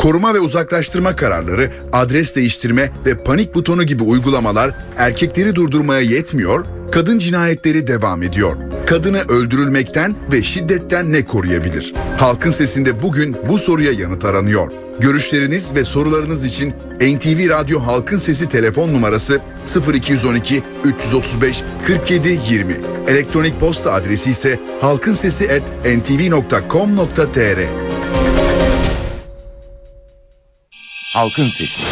Koruma ve uzaklaştırma kararları, adres değiştirme ve panik butonu gibi uygulamalar erkekleri durdurmaya yetmiyor, kadın cinayetleri devam ediyor. Kadını öldürülmekten ve şiddetten ne koruyabilir? Halkın sesinde bugün bu soruya yanıt aranıyor. Görüşleriniz ve sorularınız için NTV Radyo Halkın Sesi telefon numarası 0212 335 47 20. Elektronik posta adresi ise halkinsesi@ntv.com.tr. Halkın Sesi.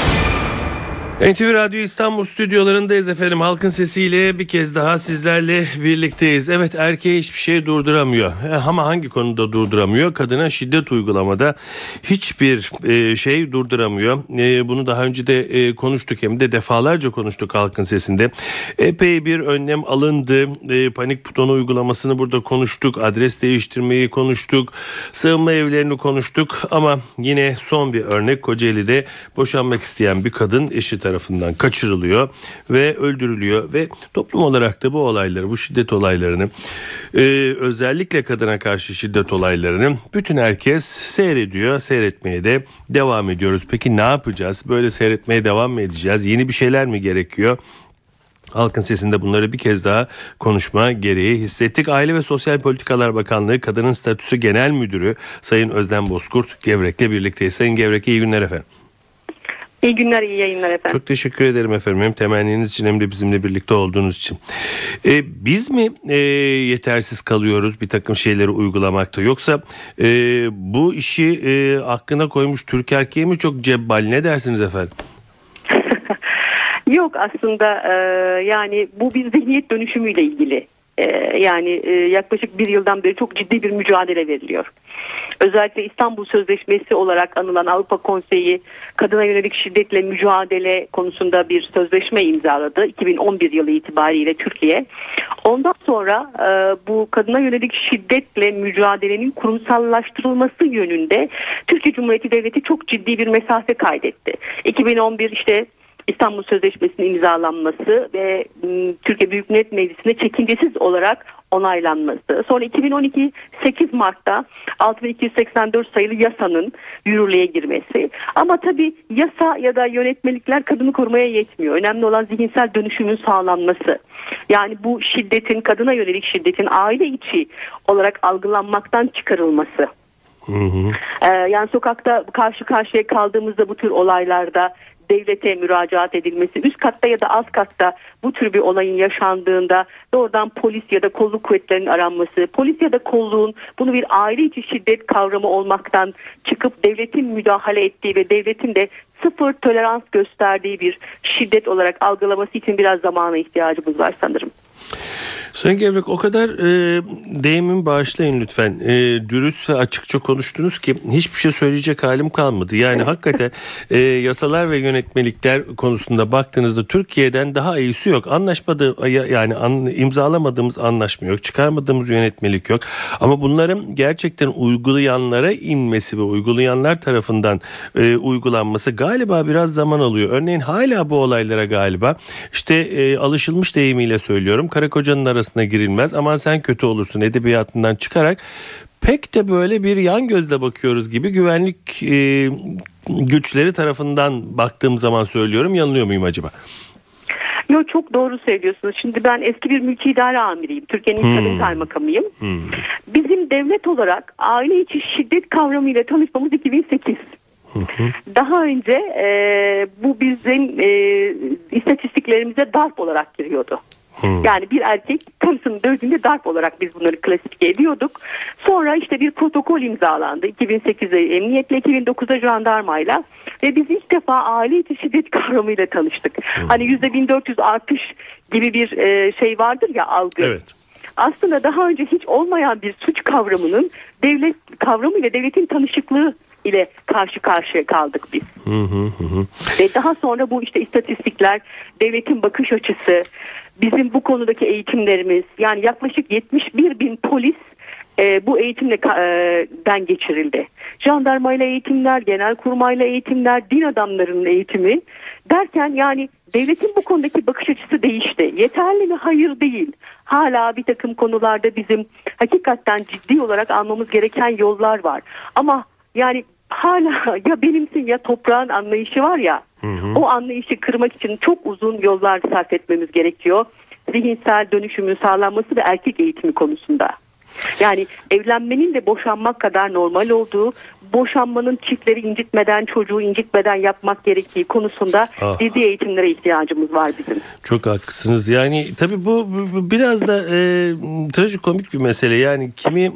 NTV Radyo İstanbul stüdyolarındayız efendim. Halkın sesiyle bir kez daha sizlerle birlikteyiz. Evet erkeği hiçbir şey durduramıyor. E, ama hangi konuda durduramıyor? Kadına şiddet uygulamada hiçbir e, şey durduramıyor. E, bunu daha önce de konuştuk hem de defalarca konuştuk halkın sesinde. Epey bir önlem alındı. Panik butonu uygulamasını burada konuştuk. Adres değiştirmeyi konuştuk. Sığınma evlerini konuştuk. Ama yine son bir örnek Kocaeli'de boşanmak isteyen bir kadın eşit tarafından kaçırılıyor ve öldürülüyor ve toplum olarak da bu olayları, bu şiddet olaylarını e, özellikle kadına karşı şiddet olaylarını bütün herkes seyrediyor. Seyretmeye de devam ediyoruz. Peki ne yapacağız? Böyle seyretmeye devam mı edeceğiz? Yeni bir şeyler mi gerekiyor? Halkın sesinde bunları bir kez daha konuşma gereği hissettik. Aile ve Sosyal Politikalar Bakanlığı Kadının Statüsü Genel Müdürü Sayın Özlem Bozkurt Gevrek'le birlikteyiz. Sayın Gevrek iyi günler efendim. İyi günler, iyi yayınlar efendim. Çok teşekkür ederim efendim. Hem temenniniz için hem de bizimle birlikte olduğunuz için. Ee, biz mi e, yetersiz kalıyoruz bir takım şeyleri uygulamakta? Yoksa e, bu işi e, hakkına koymuş Türk erkeği mi çok cebbal? Ne dersiniz efendim? Yok aslında e, yani bu bir zihniyet dönüşümüyle ilgili ee, yani e, yaklaşık bir yıldan beri çok ciddi bir mücadele veriliyor. Özellikle İstanbul Sözleşmesi olarak anılan Avrupa Konseyi kadına yönelik şiddetle mücadele konusunda bir sözleşme imzaladı 2011 yılı itibariyle Türkiye. Ondan sonra e, bu kadına yönelik şiddetle mücadelenin kurumsallaştırılması yönünde Türkiye Cumhuriyeti Devleti çok ciddi bir mesafe kaydetti. 2011 işte İstanbul Sözleşmesi'nin imzalanması ve ıı, Türkiye Büyük Millet Meclisi'ne çekincesiz olarak onaylanması. Sonra 2012 8 Mart'ta 6284 sayılı yasanın yürürlüğe girmesi. Ama tabii yasa ya da yönetmelikler kadını korumaya yetmiyor. Önemli olan zihinsel dönüşümün sağlanması. Yani bu şiddetin, kadına yönelik şiddetin aile içi olarak algılanmaktan çıkarılması. Hı hı. Ee, yani sokakta karşı karşıya kaldığımızda bu tür olaylarda devlete müracaat edilmesi, üst katta ya da alt katta bu tür bir olayın yaşandığında doğrudan polis ya da kolluk kuvvetlerinin aranması, polis ya da kolluğun bunu bir aile içi şiddet kavramı olmaktan çıkıp devletin müdahale ettiği ve devletin de sıfır tolerans gösterdiği bir şiddet olarak algılaması için biraz zamana ihtiyacımız var sanırım. Sayın Gevrek o kadar e, deyimin bağışlayın lütfen. E, dürüst ve açıkça konuştunuz ki hiçbir şey söyleyecek halim kalmadı. Yani hakikaten e, yasalar ve yönetmelikler konusunda baktığınızda Türkiye'den daha iyisi yok. Anlaşmadı yani an, imzalamadığımız anlaşma yok. Çıkarmadığımız yönetmelik yok. Ama bunların gerçekten uygulayanlara inmesi ve uygulayanlar tarafından e, uygulanması galiba biraz zaman alıyor. Örneğin hala bu olaylara galiba işte e, alışılmış deyimiyle söylüyorum. Karı kocanın arasına girilmez. Aman sen kötü olursun edebiyatından çıkarak pek de böyle bir yan gözle bakıyoruz gibi güvenlik e, güçleri tarafından baktığım zaman söylüyorum. Yanılıyor muyum acaba? Yok çok doğru söylüyorsunuz. Şimdi ben eski bir mülki idare amiriyim. Türkiye'nin hmm. kadın kaymakamıyım. Hmm. Bizim devlet olarak aile içi şiddet kavramıyla tanışmamız 2008. Daha önce e, bu bizim e, istatistiklerimize darp olarak giriyordu. Hmm. Yani bir erkek karısını dövdüğünde darp olarak biz bunları klasifike ediyorduk. Sonra işte bir protokol imzalandı. 2008'de emniyetle 2009'da jandarmayla ve biz ilk defa aile içi şiddet kavramıyla tanıştık. Hmm. Hani %1400 artış gibi bir e, şey vardır ya algı. Evet aslında daha önce hiç olmayan bir suç kavramının devlet kavramı ile devletin tanışıklığı ile karşı karşıya kaldık biz. Hı hı hı. Ve daha sonra bu işte istatistikler, devletin bakış açısı, bizim bu konudaki eğitimlerimiz yani yaklaşık 71 bin polis e, bu eğitimle e, den geçirildi. Jandarmayla eğitimler, genel kurmayla eğitimler, din adamlarının eğitimi derken yani devletin bu konudaki bakış açısı değişti. Yeterli mi? Hayır değil. Hala bir takım konularda bizim hakikaten ciddi olarak almamız gereken yollar var. Ama yani hala ya benimsin ya toprağın anlayışı var ya o anlayışı kırmak için çok uzun yollar sarf etmemiz gerekiyor. Zihinsel dönüşümün sağlanması ve erkek eğitimi konusunda. Yani evlenmenin de boşanmak kadar normal olduğu, boşanmanın çiftleri incitmeden, çocuğu incitmeden yapmak gerektiği konusunda Ah. ciddi eğitimlere ihtiyacımız var bizim. Çok haklısınız. Yani tabii bu, biraz da e, trajikomik bir mesele. Yani kimi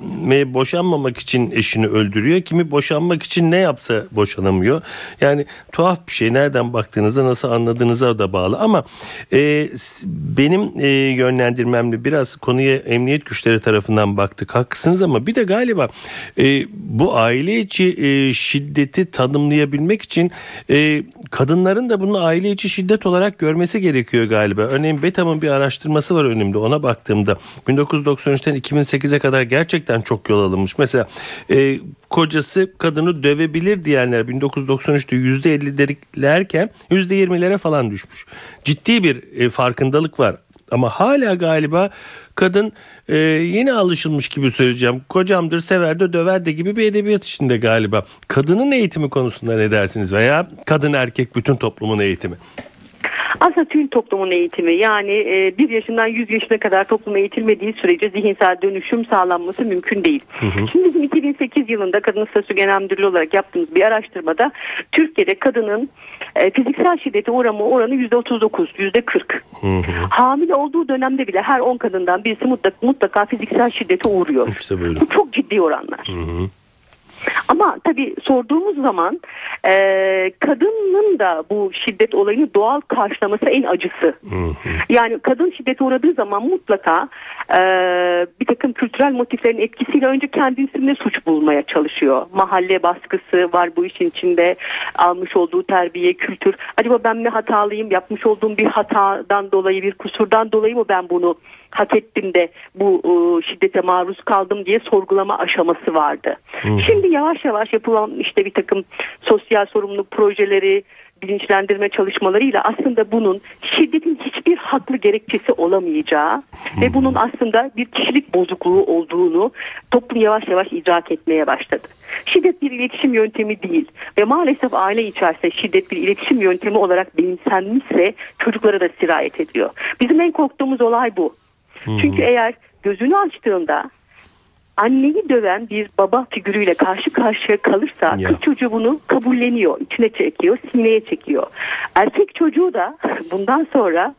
boşanmamak için eşini öldürüyor, kimi boşanmak için ne yapsa boşanamıyor. Yani tuhaf bir şey. Nereden baktığınızda nasıl anladığınıza da bağlı. Ama e, benim e, yönlendirmemle biraz konuya emniyet güçleri tarafından baktık. Haklısınız ama bir de galiba e, bu aile içi e, şiddeti tanımlayabilmek için e, kadınların da bunu aile içi şiddet olarak görmesi gerekiyor galiba. Örneğin BETAM'ın bir araştırması var önümde ona baktığımda 1993'ten 2008'e kadar gerçekten çok yol alınmış. Mesela e, kocası kadını dövebilir diyenler 1993'te %50'lerken %20'lere falan düşmüş. Ciddi bir e, farkındalık var. Ama hala galiba kadın e, yeni alışılmış gibi söyleyeceğim. Kocamdır sever de döver de gibi bir edebiyat içinde galiba. Kadının eğitimi konusunda ne dersiniz? Veya kadın erkek bütün toplumun eğitimi. Aslında tüm toplumun eğitimi yani e, bir yaşından 100 yaşına kadar toplum eğitilmediği sürece zihinsel dönüşüm sağlanması mümkün değil. Şimdi bizim 2008 yılında Kadın Statüsü Genel Müdürlüğü olarak yaptığımız bir araştırmada Türkiye'de kadının e, fiziksel şiddete uğrama oranı %39, %40. Hamile olduğu dönemde bile her 10 kadından birisi mutlaka, mutlaka fiziksel şiddete uğruyor. İşte böyle. Bu çok ciddi oranlar. Ama tabii sorduğumuz zaman e, kadının da bu şiddet olayını doğal karşılaması en acısı. Yani kadın şiddete uğradığı zaman mutlaka e, bir takım kültürel motiflerin etkisiyle önce kendisinde suç bulmaya çalışıyor. Mahalle baskısı var bu işin içinde almış olduğu terbiye, kültür. Acaba ben mi hatalıyım yapmış olduğum bir hatadan dolayı bir kusurdan dolayı mı ben bunu hak ettim de bu e, şiddete maruz kaldım diye sorgulama aşaması vardı. Şimdi yavaş yavaş yapılan işte bir takım sosyal sorumluluk projeleri, bilinçlendirme çalışmalarıyla aslında bunun şiddetin hiçbir haklı gerekçesi olamayacağı ve bunun aslında bir kişilik bozukluğu olduğunu toplum yavaş yavaş idrak etmeye başladı. Şiddet bir iletişim yöntemi değil ve maalesef aile içerisinde şiddet bir iletişim yöntemi olarak benimsenmişse çocuklara da sirayet ediyor. Bizim en korktuğumuz olay bu. Çünkü eğer gözünü açtığında anneyi döven bir baba figürüyle karşı karşıya kalırsa Ya. kız çocuğu bunu kabulleniyor, içine çekiyor, sineye çekiyor. Erkek çocuğu da bundan sonra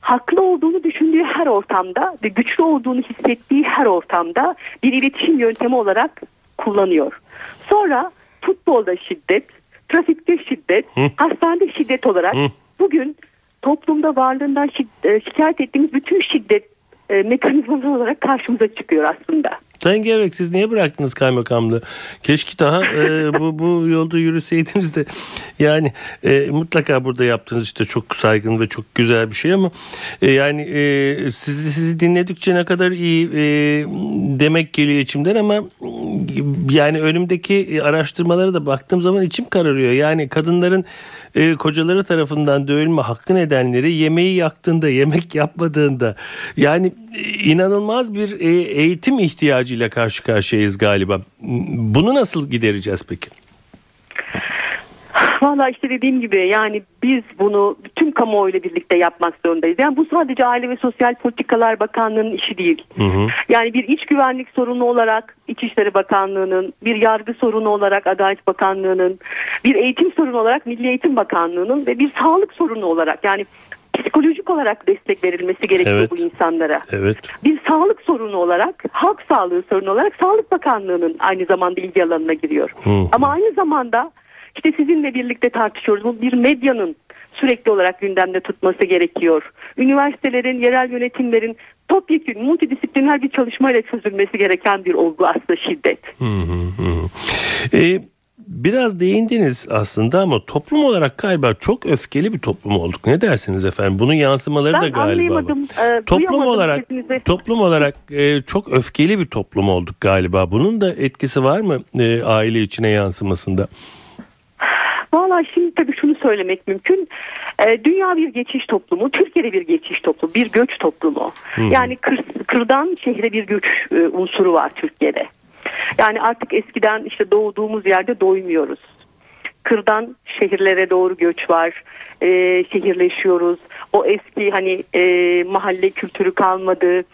haklı olduğunu düşündüğü her ortamda ve güçlü olduğunu hissettiği her ortamda bir iletişim yöntemi olarak kullanıyor. Sonra futbolda şiddet, trafikte şiddet, hastanede şiddet olarak bugün toplumda varlığından şid- e, şikayet ettiğimiz bütün şiddet e, mekanizmaları olarak karşımıza çıkıyor aslında. Sayın Gevrek siz niye bıraktınız kaymakamlığı? Keşke daha e, bu, bu yolda yürüseydiniz de yani e, mutlaka burada yaptığınız işte çok saygın ve çok güzel bir şey ama e, yani e, sizi sizi dinledikçe ne kadar iyi e, demek geliyor içimden ama yani önümdeki araştırmalara da baktığım zaman içim kararıyor. Yani kadınların e, kocaları tarafından dövülme hakkı nedenleri yemeği yaktığında, yemek yapmadığında yani e, inanılmaz bir e, eğitim ihtiyacıyla karşı karşıyayız galiba. Bunu nasıl gidereceğiz peki? Valla işte dediğim gibi yani biz bunu tüm kamuoyuyla birlikte yapmak zorundayız. Yani bu sadece Aile ve Sosyal Politikalar Bakanlığı'nın işi değil. Yani bir iç güvenlik sorunu olarak İçişleri Bakanlığı'nın, bir yargı sorunu olarak Adalet Bakanlığı'nın, bir eğitim sorunu olarak Milli Eğitim Bakanlığı'nın ve bir sağlık sorunu olarak yani psikolojik olarak destek verilmesi gerekiyor Evet. bu insanlara. Evet. Bir sağlık sorunu olarak, halk sağlığı sorunu olarak Sağlık Bakanlığı'nın aynı zamanda ilgi alanına giriyor. Hı. Ama aynı zamanda işte sizinle birlikte tartışıyoruz. Bu bir medyanın sürekli olarak gündemde tutması gerekiyor. Üniversitelerin, yerel yönetimlerin topyekun, multidisipliner bir çalışmayla çözülmesi gereken bir olgu aslında şiddet. E, biraz değindiniz aslında ama toplum olarak galiba çok öfkeli bir toplum olduk. Ne dersiniz efendim? Bunun yansımaları Ben da galiba. var. e, toplum olarak sesinizi. toplum olarak e, çok öfkeli bir toplum olduk galiba. Bunun da etkisi var mı e, aile içine yansımasında? Valla şimdi tabii şunu söylemek mümkün. Ee, dünya bir geçiş toplumu, Türkiye'de bir geçiş toplumu, bir göç toplumu. Yani kır, kırdan şehre bir göç e, unsuru var Türkiye'de. Yani artık eskiden işte doğduğumuz yerde doymuyoruz. Kırdan şehirlere doğru göç var. E, şehirleşiyoruz. O eski hani e, mahalle kültürü kalmadı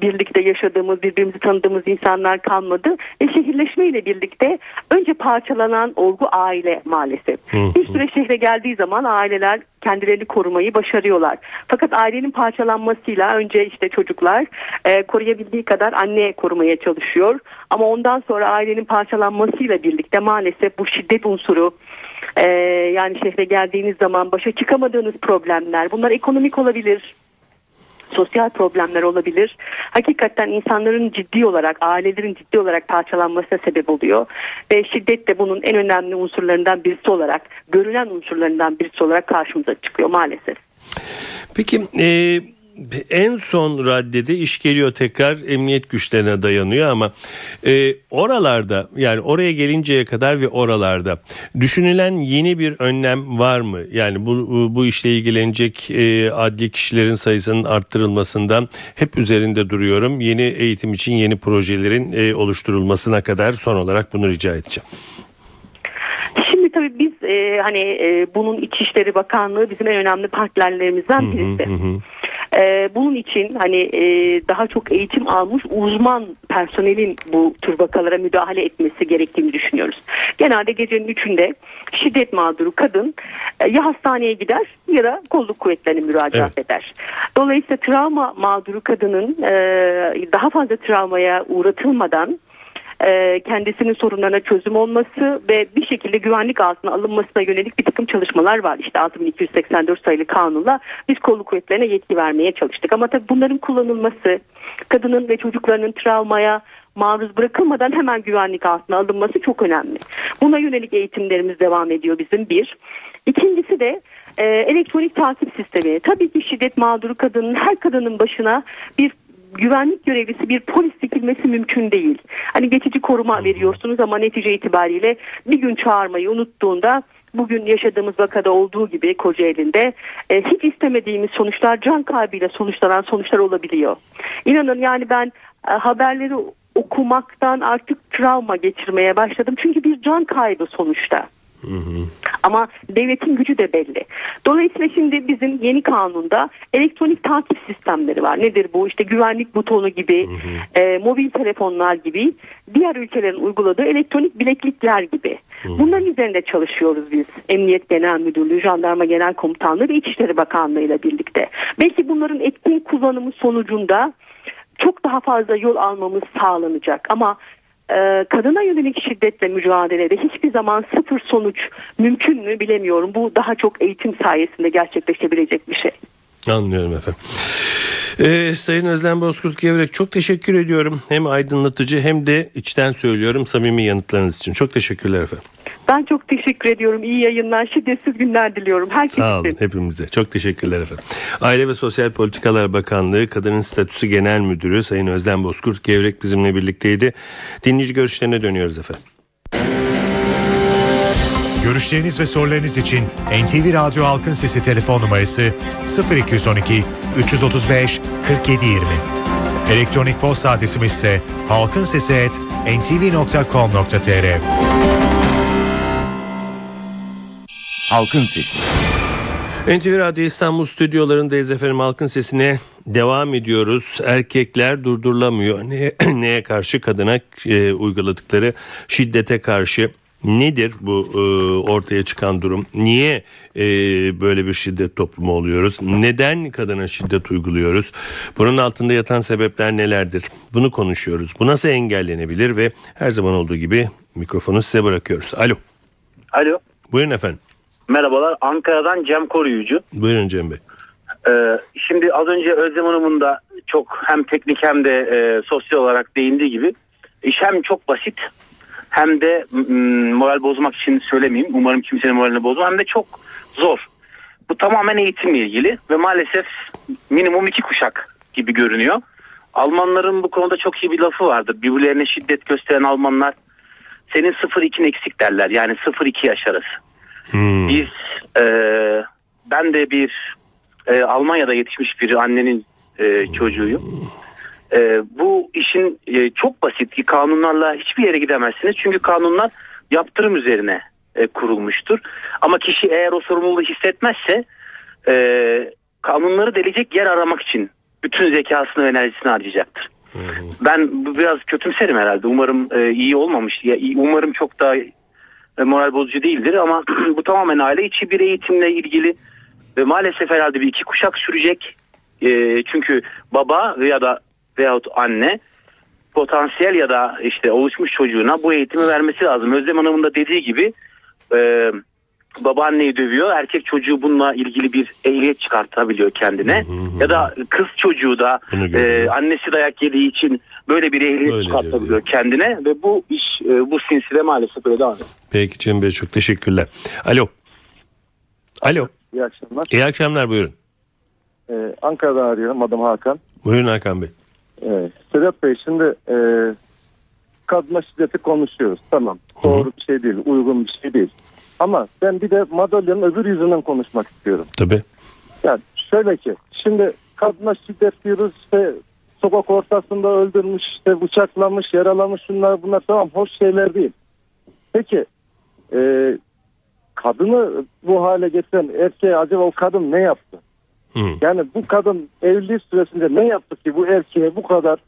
birlikte yaşadığımız, birbirimizi tanıdığımız insanlar kalmadı. E şehirleşmeyle birlikte önce parçalanan olgu aile maalesef. Bir süre şehre geldiği zaman aileler kendilerini korumayı başarıyorlar. Fakat ailenin parçalanmasıyla önce işte çocuklar e, koruyabildiği kadar anne korumaya çalışıyor. Ama ondan sonra ailenin parçalanmasıyla birlikte maalesef bu şiddet unsuru e, yani şehre geldiğiniz zaman başa çıkamadığınız problemler bunlar ekonomik olabilir sosyal problemler olabilir. Hakikaten insanların ciddi olarak, ailelerin ciddi olarak parçalanmasına sebep oluyor. Ve şiddet de bunun en önemli unsurlarından birisi olarak, görülen unsurlarından birisi olarak karşımıza çıkıyor maalesef. Peki e, en son raddede iş geliyor tekrar emniyet güçlerine dayanıyor ama e, oralarda yani oraya gelinceye kadar ve oralarda düşünülen yeni bir önlem var mı? Yani bu bu işle ilgilenecek e, adli kişilerin sayısının arttırılmasından hep üzerinde duruyorum. Yeni eğitim için yeni projelerin e, oluşturulmasına kadar son olarak bunu rica edeceğim. Şimdi tabii biz e, hani e, bunun İçişleri Bakanlığı bizim en önemli partnerlerimizden birisi. Hı hı hı. E, bunun için hani e, daha çok eğitim almış uzman personelin bu tür vakalara müdahale etmesi gerektiğini düşünüyoruz. Genelde gecenin üçünde şiddet mağduru kadın e, ya hastaneye gider ya da kolluk kuvvetlerine müracaat evet. eder. Dolayısıyla travma mağduru kadının e, daha fazla travmaya uğratılmadan e, kendisinin sorunlarına çözüm olması ve bir şekilde güvenlik altına alınmasına yönelik bir takım çalışmalar var. İşte 6284 sayılı kanunla biz kolluk kuvvetlerine yetki vermeye çalıştık. Ama tabii bunların kullanılması kadının ve çocuklarının travmaya maruz bırakılmadan hemen güvenlik altına alınması çok önemli. Buna yönelik eğitimlerimiz devam ediyor bizim bir. İkincisi de e, elektronik takip sistemi. Tabii ki şiddet mağduru kadının her kadının başına bir güvenlik görevlisi bir polis dikilmesi mümkün değil. Hani geçici koruma veriyorsunuz ama netice itibariyle bir gün çağırmayı unuttuğunda bugün yaşadığımız vakada olduğu gibi Kocaeli'nde e, hiç istemediğimiz sonuçlar can kaybıyla sonuçlanan sonuçlar olabiliyor. İnanın yani ben e, haberleri okumaktan artık travma geçirmeye başladım. Çünkü bir can kaybı sonuçta. Hı hı. Ama devletin gücü de belli. Dolayısıyla şimdi bizim yeni kanunda elektronik takip sistemleri var. Nedir bu? İşte güvenlik butonu gibi, hı hı. E, mobil telefonlar gibi, diğer ülkelerin uyguladığı elektronik bileklikler gibi. Hı. Bunların üzerinde çalışıyoruz biz. Emniyet Genel Müdürlüğü, Jandarma Genel Komutanlığı ve İçişleri Bakanlığı ile birlikte. Belki bunların etkin kullanımı sonucunda çok daha fazla yol almamız sağlanacak. Ama e, kadına yönelik şiddetle mücadelede hiçbir zaman sıfır sonuç mümkün mü bilemiyorum. Bu daha çok eğitim sayesinde gerçekleşebilecek bir şey. Anlıyorum efendim. Ee, Sayın Özlem Bozkurt Gevrek çok teşekkür ediyorum. Hem aydınlatıcı hem de içten söylüyorum samimi yanıtlarınız için. Çok teşekkürler efendim. Ben çok teşekkür ediyorum. İyi yayınlar, şiddetsiz günler diliyorum. Herkese. Sağ olun hepimize. Çok teşekkürler efendim. Aile ve Sosyal Politikalar Bakanlığı Kadının Statüsü Genel Müdürü Sayın Özlem Bozkurt Gevrek bizimle birlikteydi. Dinleyici görüşlerine dönüyoruz efendim. Görüşleriniz ve sorularınız için NTV Radyo Halkın Sesi telefon numarası 0212 335 4720. Elektronik posta adresimiz ise halkinsesi@ntv.com.tr. Halkın Sesi. NTV Radyo İstanbul stüdyolarındayız efendim halkın sesine devam ediyoruz. Erkekler durdurulamıyor. Neye, neye karşı kadına e, uyguladıkları şiddete karşı Nedir bu e, ortaya çıkan durum? Niye e, böyle bir şiddet toplumu oluyoruz? Neden kadına şiddet uyguluyoruz? Bunun altında yatan sebepler nelerdir? Bunu konuşuyoruz. Bu nasıl engellenebilir ve her zaman olduğu gibi mikrofonu size bırakıyoruz. Alo. Alo. Buyurun efendim. Merhabalar. Ankara'dan Cem Koruyucu. Buyurun Cem Bey. Ee, şimdi az önce Özlem Hanım'ın da çok hem teknik hem de e, sosyal olarak değindiği gibi iş hem çok basit hem de moral bozmak için söylemeyeyim. Umarım kimsenin moralini bozmam. Hem de çok zor. Bu tamamen eğitimle ilgili ve maalesef minimum iki kuşak gibi görünüyor. Almanların bu konuda çok iyi bir lafı vardır. Birbirlerine şiddet gösteren Almanlar senin 0-2'in eksik derler. Yani 0-2 yaş arası. Hmm. Biz e, ben de bir e, Almanya'da yetişmiş bir annenin e, çocuğuyum. Ee, bu işin e, çok basit ki kanunlarla hiçbir yere gidemezsiniz. Çünkü kanunlar yaptırım üzerine e, kurulmuştur. Ama kişi eğer o sorumluluğu hissetmezse e, kanunları delecek yer aramak için bütün zekasını ve enerjisini harcayacaktır. Ben bu biraz kötümserim herhalde. Umarım e, iyi olmamış. Ya, umarım çok daha e, moral bozucu değildir ama bu tamamen aile içi bir eğitimle ilgili ve maalesef herhalde bir iki kuşak sürecek. E, çünkü baba ya da veyahut anne potansiyel ya da işte oluşmuş çocuğuna bu eğitimi vermesi lazım. Özlem Hanım'ın da dediği gibi e, babaanneyi dövüyor. Erkek çocuğu bununla ilgili bir ehliyet çıkartabiliyor kendine. Ya da kız çocuğu da e, annesi dayak yediği için böyle bir ehliyet Öyledir çıkartabiliyor kendine ve bu iş e, bu sinside maalesef böyle devam ediyor. Peki Cem Bey çok teşekkürler. Alo. Alo. İyi akşamlar. İyi akşamlar buyurun. Ee, Ankara'dan arıyorum. Adım Hakan. Buyurun Hakan Bey. Ee, Sedat Bey şimdi e, kadına şiddeti konuşuyoruz. Tamam. Doğru bir şey değil. Uygun bir şey değil. Ama ben bir de madalyonun öbür yüzünden konuşmak istiyorum. Tabii. Yani şöyle ki şimdi kadına şiddet diyoruz işte sokak ortasında öldürmüş işte bıçaklamış yaralamış şunlar bunlar tamam hoş şeyler değil. Peki e, kadını bu hale getiren erkeğe acaba o kadın ne yaptı? Hı. Yani bu kadın evlilik süresinde ne yaptı ki bu erkeğe bu kadar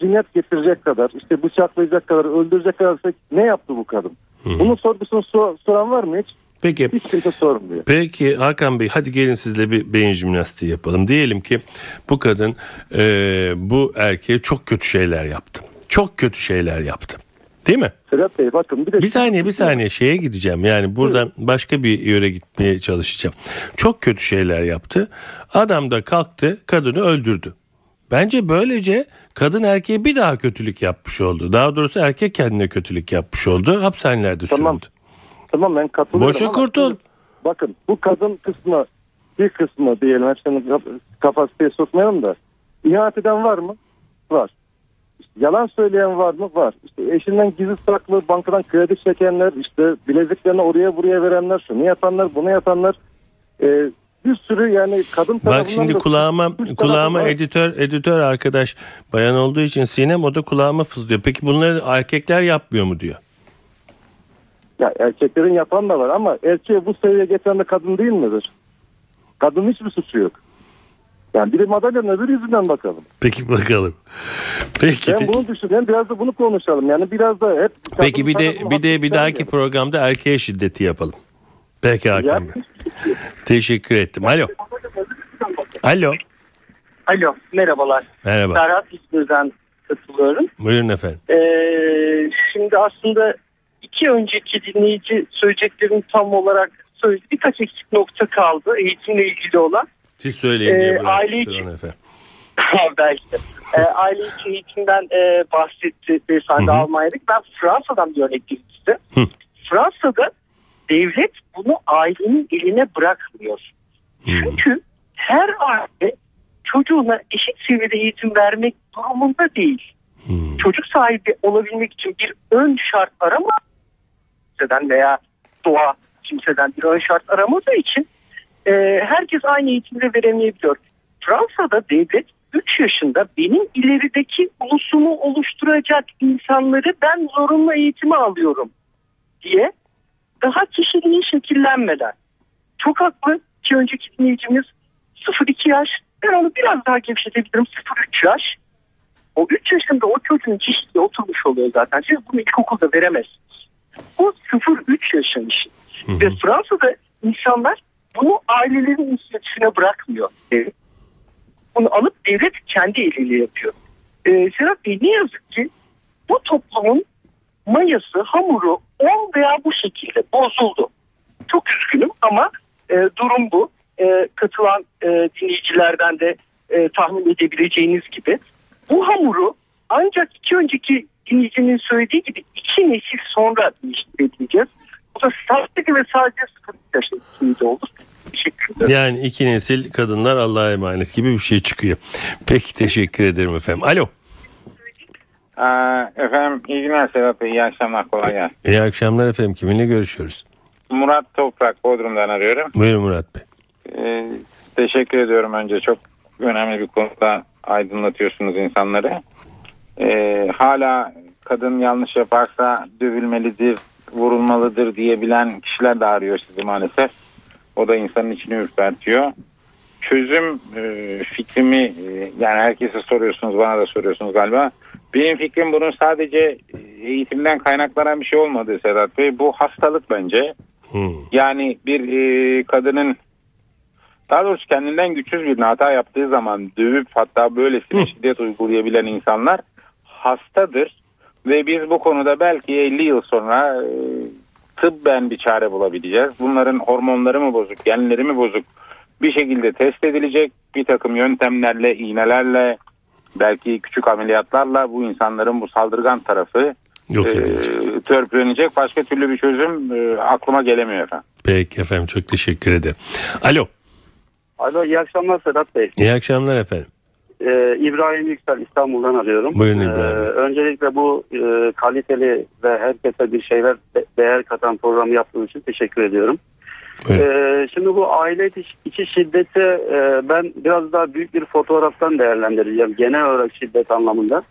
cinnet getirecek kadar işte bıçaklayacak kadar öldürecek kadar ne yaptı bu kadın? Bunun sorgusunu sor- soran var mı hiç? Peki. Hiç kimse sormuyor. Peki Hakan Bey hadi gelin sizle bir beyin jimnastiği yapalım. Diyelim ki bu kadın e, bu erkeğe çok kötü şeyler yaptı. Çok kötü şeyler yaptı. Değil mi? Sedat Bey bakın bir de Bir saniye bir saniye şeye gideceğim. Yani buradan başka bir yöre gitmeye çalışacağım. Çok kötü şeyler yaptı. Adam da kalktı kadını öldürdü. Bence böylece kadın erkeğe bir daha kötülük yapmış oldu. Daha doğrusu erkek kendine kötülük yapmış oldu. Hapishanelerde Tamam. sürüldü. Tamam ben katılıyorum Boşa kurtul. Bakın bu kadın kısmı bir kısmı diyelim hepsini kaf- kapasiteye sokmayalım da ihanet eden var mı? Var. İşte yalan söyleyen var mı? Var. İşte eşinden gizli saklı bankadan kredi çekenler işte bileziklerini oraya buraya verenler şunu yapanlar bunu yapanlar Ee, bir sürü yani kadın Bak tarafından şimdi da- kulağıma kulağıma editör editör arkadaş bayan olduğu için Sinem o da kulağıma fızlıyor. Peki bunları erkekler yapmıyor mu diyor. Ya erkeklerin yapan da var ama erkeği bu seviyeye getiren de kadın değil midir? Kadının hiçbir suçu yok. Yani bir de madalyanın öbür yüzünden bakalım. Peki bakalım. Peki. Ben bunu düşünüyorum. Biraz da bunu konuşalım. Yani biraz da hep Peki bir de bir de bir dahaki programda erkeğe şiddeti yapalım. Peki Hakan Bey. Teşekkür ettim. Alo. Alo. Alo, merhabalar. Merhaba. Serhat İzmir'den katılıyorum. Buyurun efendim. Ee, şimdi aslında iki önceki dinleyici söyleyeceklerini tam olarak söyledi. Birkaç eksik nokta kaldı eğitimle ilgili olan. Siz söyleyin diye bırakmıştır aile içi- efendim. Belki de. Ee, aile içi eğitimden e, bahsetti beyefendi. Almanya'daki. Ben Fransa'dan bir örnek. Hı. Fransa'da devlet bunu ailenin eline bırakmıyor. Çünkü her aile çocuğuna eşit seviyede eğitim vermek durumunda değil. Hmm. Çocuk sahibi olabilmek için bir ön şart arama kimseden veya doğa kimseden bir ön şart aramadığı için e, herkes aynı eğitimde veremeyebiliyor. Fransa'da devlet 3 yaşında benim ilerideki ulusumu oluşturacak insanları ben zorunlu eğitime alıyorum diye daha kişiliği şekillenmeden. Çok haklı ki önceki dinleyicimiz 0-2 yaş ben onu biraz daha gevşetebilirim 0-3 yaş. O 3 yaşında o çocuğun kişiliği oturmuş oluyor zaten. Siz bunu ilkokulda veremezsiniz. O 0-3 yaşın işi. Ve Fransa'da insanlar bunu ailelerin inisiyatifine bırakmıyor. Evet. Bunu alıp devlet kendi eliyle yapıyor. Ee, Serhat Bey ne yazık ki bu toplumun mayası, hamuru on veya bu şekilde bozuldu. Çok üzgünüm ama e, durum bu. E, katılan e, dinleyicilerden de e, tahmin edebileceğiniz gibi. Bu hamuru ancak iki önceki dinleyicinin söylediği gibi iki nesil sonra değiştirebileceğiz. Bu da sadece ve sadece sıfır yaş eğitiminde olur. Teşekkür ederim. Yani iki nesil kadınlar Allah'a emanet gibi bir şey çıkıyor. Peki teşekkür ederim efendim. Alo. Aa, efendim iyi günler Sedat Bey. İyi akşamlar. Kolay gelsin. İyi akşamlar efendim. Kiminle görüşüyoruz? Murat Toprak Bodrum'dan arıyorum. Buyurun Murat Bey. Ee, teşekkür ediyorum önce. Çok önemli bir konuda aydınlatıyorsunuz insanları. e, hala kadın yanlış yaparsa dövülmelidir, vurulmalıdır diyebilen kişiler de arıyor sizi maalesef. O da insanın içini ürpertiyor. Çözüm e, fikrimi e, yani herkese soruyorsunuz bana da soruyorsunuz galiba. Benim fikrim bunun sadece eğitimden kaynaklanan bir şey olmadı Sedat Bey. Bu hastalık bence. Hmm. Yani bir e, kadının daha doğrusu kendinden güçsüz bir hata yaptığı zaman dövüp hatta böylesine şiddet uygulayabilen insanlar hastadır. Ve biz bu konuda belki 50 yıl sonra e, tıbben bir çare bulabileceğiz. Bunların hormonları mı bozuk, genleri mi bozuk bir şekilde test edilecek. Bir takım yöntemlerle, iğnelerle, belki küçük ameliyatlarla bu insanların bu saldırgan tarafı Yok e, edilecek. törpülenecek. Başka türlü bir çözüm e, aklıma gelemiyor efendim. Peki efendim çok teşekkür ederim. Alo. Alo iyi akşamlar Sedat Bey. İyi akşamlar efendim. Ee, İbrahim Yüksel İstanbul'dan arıyorum. Buyurun İbrahim Bey. Ee, öncelikle bu e, kaliteli ve herkese bir şeyler de- değer katan programı yaptığınız için teşekkür ediyorum. Ee, şimdi bu aile içi- içi şiddeti e, ben biraz daha büyük bir fotoğraftan değerlendireceğim genel olarak şiddet anlamında.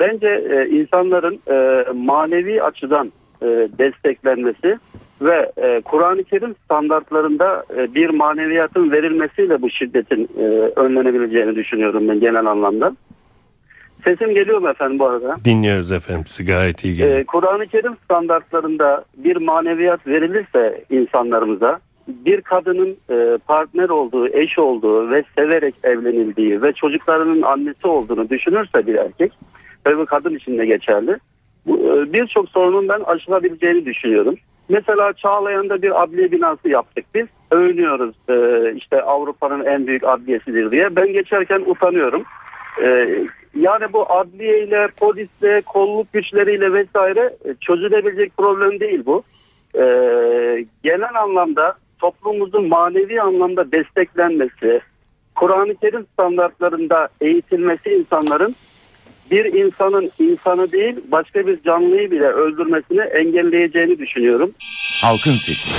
Bence e, insanların e, manevi açıdan e, desteklenmesi ve e, Kur'an-ı Kerim standartlarında e, bir maneviyatın verilmesiyle bu şiddetin e, önlenebileceğini düşünüyorum ben genel anlamda. Sesim geliyor mu efendim bu arada? Dinliyoruz efendim sizi gayet iyi geliyor. Kur'an-ı Kerim standartlarında bir maneviyat verilirse insanlarımıza bir kadının e, partner olduğu, eş olduğu ve severek evlenildiği ve çocuklarının annesi olduğunu düşünürse bir erkek ve bu kadın için de geçerli. E, Birçok sorunun ben aşılabileceğini düşünüyorum. Mesela Çağlayan'da bir adliye binası yaptık biz. Övünüyoruz e, işte Avrupa'nın en büyük adliyesidir diye. Ben geçerken utanıyorum. E, yani bu adliyeyle, polisle, kolluk güçleriyle vesaire e, çözülebilecek problem değil bu. E, genel anlamda toplumumuzun manevi anlamda desteklenmesi, Kur'an-ı Kerim standartlarında eğitilmesi insanların bir insanın insanı değil başka bir canlıyı bile öldürmesini engelleyeceğini düşünüyorum. Halkın Sesi.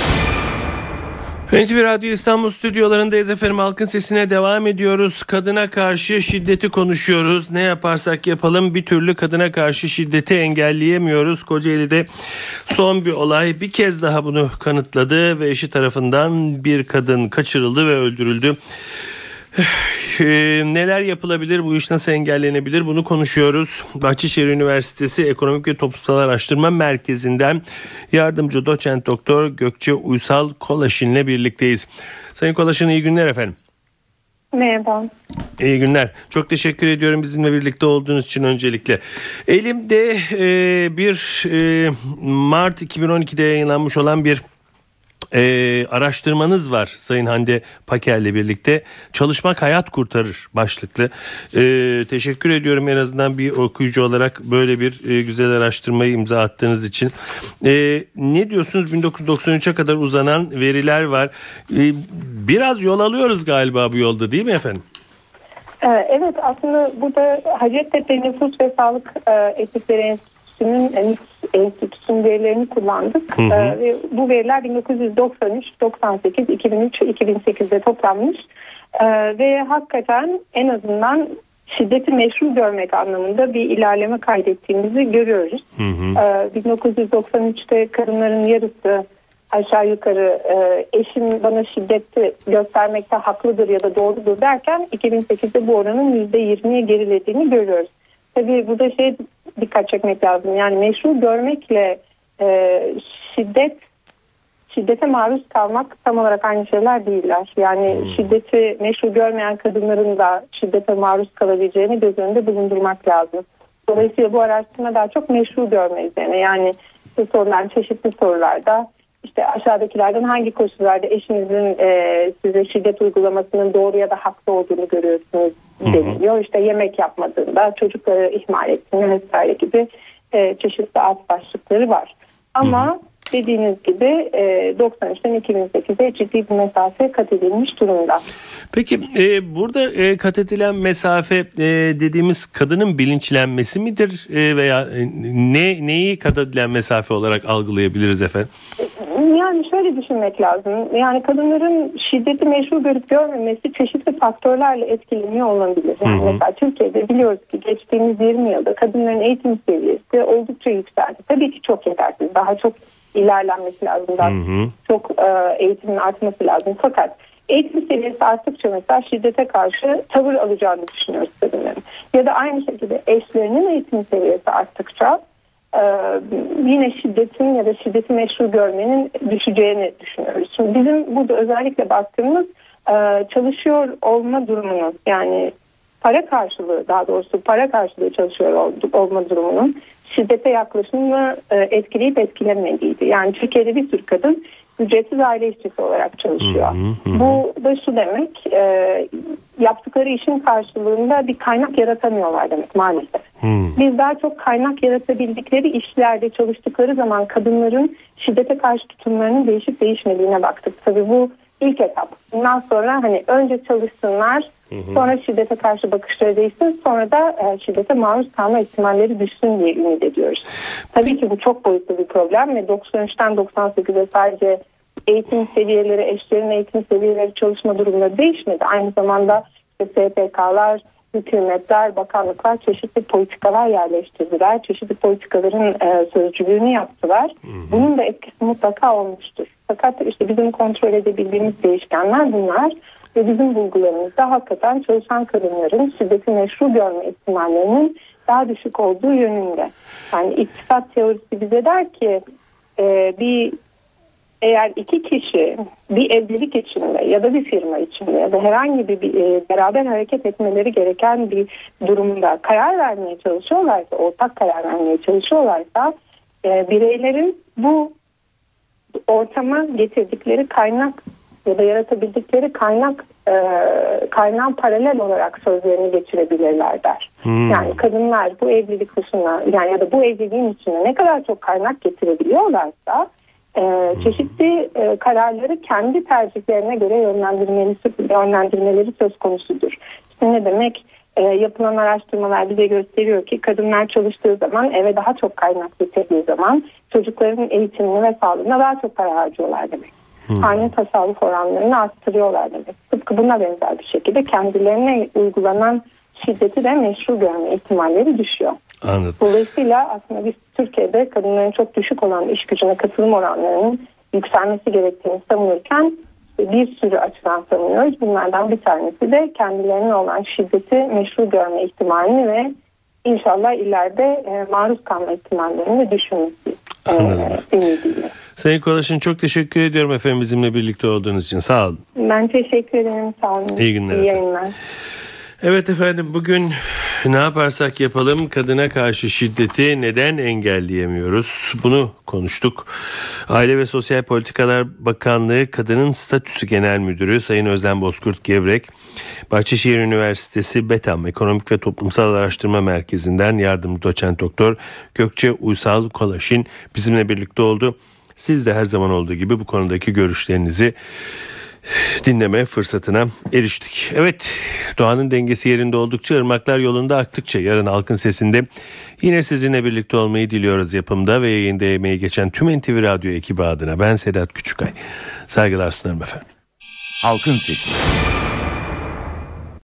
NTV Radyo İstanbul stüdyolarındayız efendim. Halkın sesine devam ediyoruz. Kadına karşı şiddeti konuşuyoruz. Ne yaparsak yapalım bir türlü kadına karşı şiddeti engelleyemiyoruz. Kocaeli'de son bir olay bir kez daha bunu kanıtladı ve eşi tarafından bir kadın kaçırıldı ve öldürüldü. Ee, neler yapılabilir bu iş nasıl engellenebilir bunu konuşuyoruz. Bahçeşehir Üniversitesi Ekonomik ve Toplumsal Araştırma Merkezi'nden yardımcı doçent doktor Gökçe Uysal Kolaşin'le birlikteyiz. Sayın Kolaşin iyi günler efendim. Merhaba. İyi günler. Çok teşekkür ediyorum bizimle birlikte olduğunuz için öncelikle. Elimde e, bir e, Mart 2012'de yayınlanmış olan bir e, araştırmanız var Sayın Hande Paker'le birlikte. Çalışmak hayat kurtarır başlıklı. E, teşekkür ediyorum en azından bir okuyucu olarak böyle bir e, güzel araştırmayı imza attığınız için. E, ne diyorsunuz 1993'e kadar uzanan veriler var. E, biraz yol alıyoruz galiba bu yolda değil mi efendim? Evet aslında burada Hacettepe Nüfus ve Sağlık Etikleri Enstitüsü'nün e, enstitüsünün verilerini kullandık. Hı hı. Ee, ve bu veriler 1993, 98, 2003 ve 2008'de toplanmış. Ee, ve hakikaten en azından şiddeti meşru görmek anlamında bir ilerleme kaydettiğimizi görüyoruz. Ee, 1993'te kadınların yarısı aşağı yukarı e, eşim bana şiddeti göstermekte haklıdır ya da doğrudur derken 2008'de bu oranın %20'ye gerilediğini görüyoruz. Tabii burada şey dikkat çekmek lazım. Yani meşru görmekle e, şiddet şiddete maruz kalmak tam olarak aynı şeyler değiller. Yani şiddeti meşru görmeyen kadınların da şiddete maruz kalabileceğini göz önünde bulundurmak lazım. Dolayısıyla bu araştırma daha çok meşru görme üzerine. Yani bu sorulan çeşitli sorularda işte aşağıdakilerden hangi koşullarda eşinizin e, size şiddet uygulamasının doğru ya da haklı olduğunu görüyorsunuz deniliyor. İşte yemek yapmadığında, çocukları ihmal ettiğinde vesaire gibi e, çeşitli alt başlıkları var. Ama dediğiniz gibi e, 93'ten 2008'e ciddi bir mesafe kat edilmiş durumda. Peki e, burada e, kat edilen mesafe e, dediğimiz kadının bilinçlenmesi midir E, veya e, ne neyi kat edilen mesafe olarak algılayabiliriz efendim? Yani şöyle düşünmek lazım. Yani kadınların şiddeti meşru görüp görmemesi çeşitli faktörlerle etkileniyor olabilir. Yani Hı hı. mesela Türkiye'de biliyoruz ki geçtiğimiz 20 yılda kadınların eğitim seviyesi oldukça yükseldi. Tabii ki çok yetersiz. Daha çok ilerlenmesi lazım. Daha çok e, eğitimin artması lazım. Fakat eğitim seviyesi arttıkça mesela şiddete karşı tavır alacağını düşünüyoruz kadınların. Ya da aynı şekilde eşlerinin eğitim seviyesi arttıkça e, yine şiddetin ya da şiddeti meşru görmenin düşeceğini düşünüyoruz. Şimdi bizim burada özellikle baktığımız e, çalışıyor olma durumunu yani para karşılığı daha doğrusu para karşılığı çalışıyor ol- olma durumunun şiddete yaklaşımını e, etkileyip etkilemediğiydi. Yani Türkiye'de bir sürü kadın ücretsiz aile işçisi olarak çalışıyor. Bu da şu demek e, yaptıkları işin karşılığında bir kaynak yaratamıyorlar demek maalesef. Biz daha çok kaynak yaratabildikleri işlerde çalıştıkları zaman kadınların şiddete karşı tutumlarının değişip değişmediğine baktık. Tabii bu ilk etap. Bundan sonra hani önce çalışsınlar, sonra şiddete karşı bakışları değişsin, sonra da e, şiddete maruz kalma ihtimalleri düşsün diye ümit ediyoruz. Tabii ki bu çok boyutlu bir problem ve 93'ten 98'e sadece eğitim seviyeleri, eşlerin eğitim seviyeleri çalışma durumları değişmedi. Aynı zamanda işte SPK'lar, hükümetler, bakanlıklar çeşitli politikalar yerleştirdiler. Çeşitli politikaların e, sözcülüğünü yaptılar. Bunun da etkisi mutlaka olmuştur. Fakat işte bizim kontrol edebildiğimiz değişkenler bunlar. Ve bizim bulgularımızda hakikaten çalışan kadınların şiddeti meşru görme ihtimallerinin daha düşük olduğu yönünde. Yani iktisat teorisi bize der ki e, bir eğer iki kişi bir evlilik içinde ya da bir firma içinde ya da herhangi bir, bir, e, beraber hareket etmeleri gereken bir durumda karar vermeye çalışıyorlarsa, ortak karar vermeye çalışıyorlarsa e, bireylerin bu ortama getirdikleri kaynak ya da yaratabildikleri kaynak e, kaynağın paralel olarak sözlerini geçirebilirler der. Hmm. Yani kadınlar bu evlilik dışında yani ya da bu evliliğin içine ne kadar çok kaynak getirebiliyorlarsa e, çeşitli e, kararları kendi tercihlerine göre yönlendirmeleri söz konusudur. İşte ne demek? E, yapılan araştırmalar bize gösteriyor ki kadınlar çalıştığı zaman eve daha çok kaynak getirdiği zaman çocukların eğitimine ve sağlığına daha çok para harcıyorlar demek. Hane tasarruf oranlarını arttırıyorlar demek. Tıpkı buna benzer bir şekilde kendilerine uygulanan şiddeti de meşru görme ihtimalleri düşüyor. Anladım. Dolayısıyla aslında biz Türkiye'de kadınların çok düşük olan iş gücüne katılım oranlarının yükselmesi gerektiğini savunurken bir sürü açıdan savunuyoruz. Bunlardan bir tanesi de kendilerine olan şiddeti meşru görme ihtimalini ve inşallah ileride e, maruz kalma ihtimallerini düşünmesi e, ümidiyle. Sayın Kolaş'ın çok teşekkür ediyorum efendim bizimle birlikte olduğunuz için. Sağ olun. Ben teşekkür ederim. Sağ olun. İyi günler İyi efendim. yayınlar. Evet efendim bugün ne yaparsak yapalım kadına karşı şiddeti neden engelleyemiyoruz? Bunu konuştuk. Aile ve Sosyal Politikalar Bakanlığı Kadının Statüsü Genel Müdürü Sayın Özlem Bozkurt Gevrek, Bahçeşehir Üniversitesi BETAM Ekonomik ve Toplumsal Araştırma Merkezi'nden yardımcı doçent doktor Gökçe Uysal Kolaşin bizimle birlikte oldu. Siz de her zaman olduğu gibi bu konudaki görüşlerinizi dinleme fırsatına eriştik. Evet doğanın dengesi yerinde oldukça ırmaklar yolunda aktıkça yarın halkın sesinde yine sizinle birlikte olmayı diliyoruz yapımda ve yayında emeği geçen tüm NTV Radyo ekibi adına ben Sedat Küçükay. Saygılar sunarım efendim. Halkın Sesi.